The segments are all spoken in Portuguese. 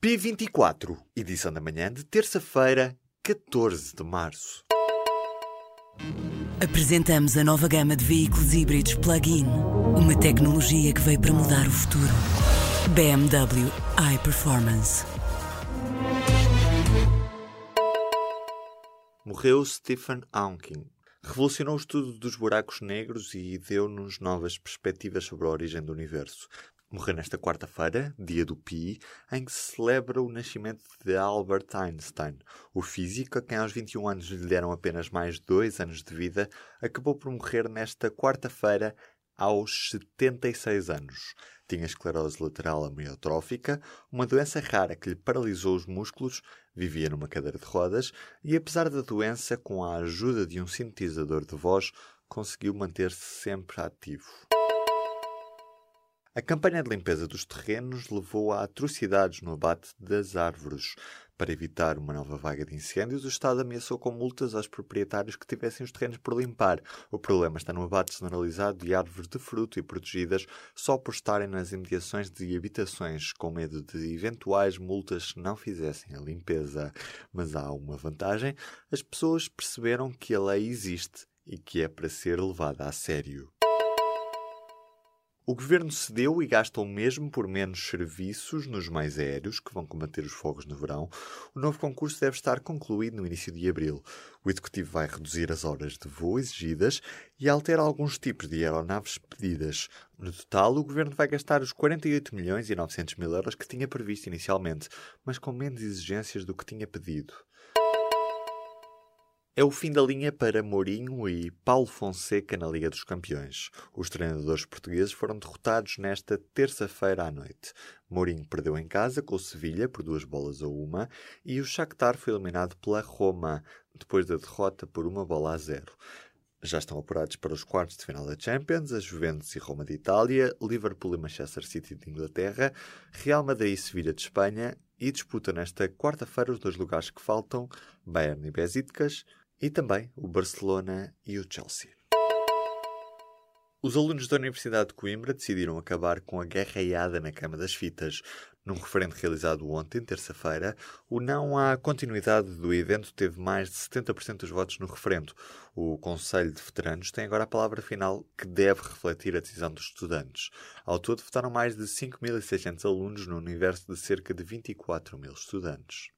P24, edição da manhã de terça-feira, 14 de março. Apresentamos a nova gama de veículos híbridos plug-in. Uma tecnologia que veio para mudar o futuro. BMW iPerformance. Morreu Stephen Hawking. Revolucionou o estudo dos buracos negros e deu-nos novas perspectivas sobre a origem do universo. Morreu nesta quarta-feira, dia do Pi, em que se celebra o nascimento de Albert Einstein. O físico, a quem aos 21 anos lhe deram apenas mais dois anos de vida, acabou por morrer nesta quarta-feira aos 76 anos. Tinha esclerose lateral amiotrófica, uma doença rara que lhe paralisou os músculos, vivia numa cadeira de rodas e, apesar da doença, com a ajuda de um sintetizador de voz, conseguiu manter-se sempre ativo. A campanha de limpeza dos terrenos levou a atrocidades no abate das árvores. Para evitar uma nova vaga de incêndios, o Estado ameaçou com multas aos proprietários que tivessem os terrenos por limpar. O problema está no abate generalizado de árvores de fruto e protegidas só por estarem nas imediações de habitações, com medo de eventuais multas se não fizessem a limpeza. Mas há uma vantagem: as pessoas perceberam que a lei existe e que é para ser levada a sério. O governo cedeu e gasta o mesmo por menos serviços nos mais aéreos, que vão combater os fogos no verão. O novo concurso deve estar concluído no início de abril. O executivo vai reduzir as horas de voo exigidas e alterar alguns tipos de aeronaves pedidas. No total, o governo vai gastar os 48 milhões e 900 mil euros que tinha previsto inicialmente, mas com menos exigências do que tinha pedido. É o fim da linha para Mourinho e Paulo Fonseca na Liga dos Campeões. Os treinadores portugueses foram derrotados nesta terça-feira à noite. Mourinho perdeu em casa com o Sevilha por duas bolas a uma e o Shakhtar foi eliminado pela Roma depois da derrota por uma bola a zero. Já estão apurados para os quartos de final da Champions, a Juventus e Roma de Itália, Liverpool e Manchester City de Inglaterra, Real Madrid e Sevilha de Espanha e disputam nesta quarta-feira os dois lugares que faltam, Bayern e Besiktas, e também o Barcelona e o Chelsea. Os alunos da Universidade de Coimbra decidiram acabar com a guerreada na cama das fitas. Num referendo realizado ontem, terça-feira, o não à continuidade do evento teve mais de 70% dos votos no referendo. O Conselho de Veteranos tem agora a palavra final que deve refletir a decisão dos estudantes. Ao todo, votaram mais de 5.600 alunos no universo de cerca de 24 mil estudantes.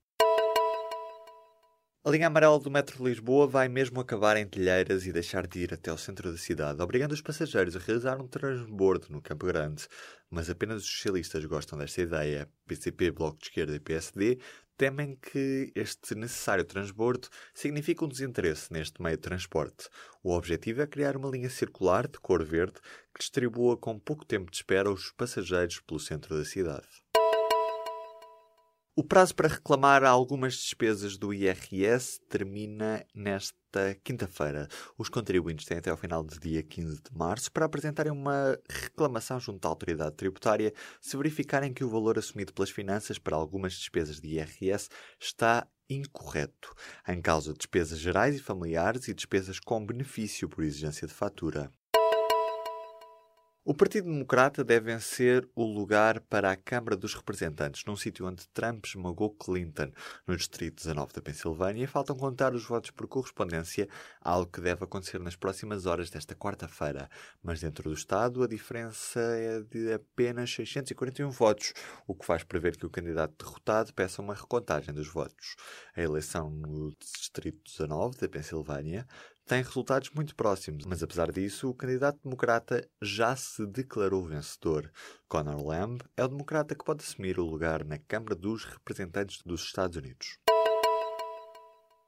A linha amarela do metro de Lisboa vai mesmo acabar em Telheiras e deixar de ir até ao centro da cidade, obrigando os passageiros a realizar um transbordo no Campo Grande. Mas apenas os socialistas gostam desta ideia. PCP, Bloco de Esquerda e PSD temem que este necessário transbordo signifique um desinteresse neste meio de transporte. O objetivo é criar uma linha circular de cor verde que distribua com pouco tempo de espera os passageiros pelo centro da cidade. O prazo para reclamar algumas despesas do IRS termina nesta quinta-feira. Os contribuintes têm até ao final do dia 15 de março para apresentarem uma reclamação junto à autoridade tributária se verificarem que o valor assumido pelas finanças para algumas despesas de IRS está incorreto. Em causa despesas gerais e familiares e despesas com benefício por exigência de fatura. O Partido Democrata deve vencer o lugar para a Câmara dos Representantes, num sítio onde Trump esmagou Clinton, no Distrito 19 da Pensilvânia, e faltam contar os votos por correspondência, algo que deve acontecer nas próximas horas desta quarta-feira. Mas dentro do Estado, a diferença é de apenas 641 votos, o que faz prever que o candidato derrotado peça uma recontagem dos votos. A eleição no Distrito 19 da Pensilvânia tem resultados muito próximos, mas apesar disso, o candidato democrata já se declarou vencedor. Conor Lamb é o democrata que pode assumir o lugar na Câmara dos Representantes dos Estados Unidos.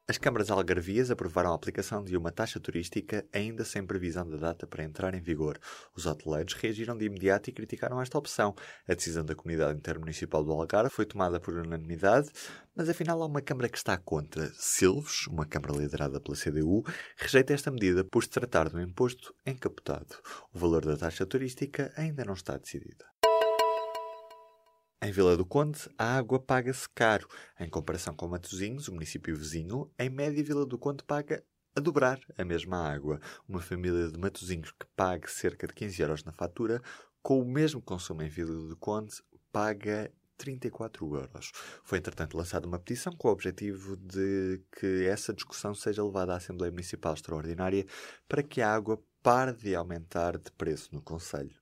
As câmaras algarvias aprovaram a aplicação de uma taxa turística ainda sem previsão de data para entrar em vigor. Os hoteleiros reagiram de imediato e criticaram esta opção. A decisão da Comunidade Intermunicipal do Algarve foi tomada por unanimidade, mas afinal há uma Câmara que está contra. Silves, uma Câmara liderada pela CDU, rejeita esta medida por se tratar de um imposto encapotado. O valor da taxa turística ainda não está decidido. Em Vila do Conde, a água paga-se caro. Em comparação com Matosinhos, o município vizinho, em média Vila do Conde paga a dobrar a mesma água. Uma família de Matosinhos que pague cerca de 15 euros na fatura, com o mesmo consumo em Vila do Conde, paga 34 euros. Foi, entretanto, lançada uma petição com o objetivo de que essa discussão seja levada à Assembleia Municipal Extraordinária para que a água pare de aumentar de preço no Conselho.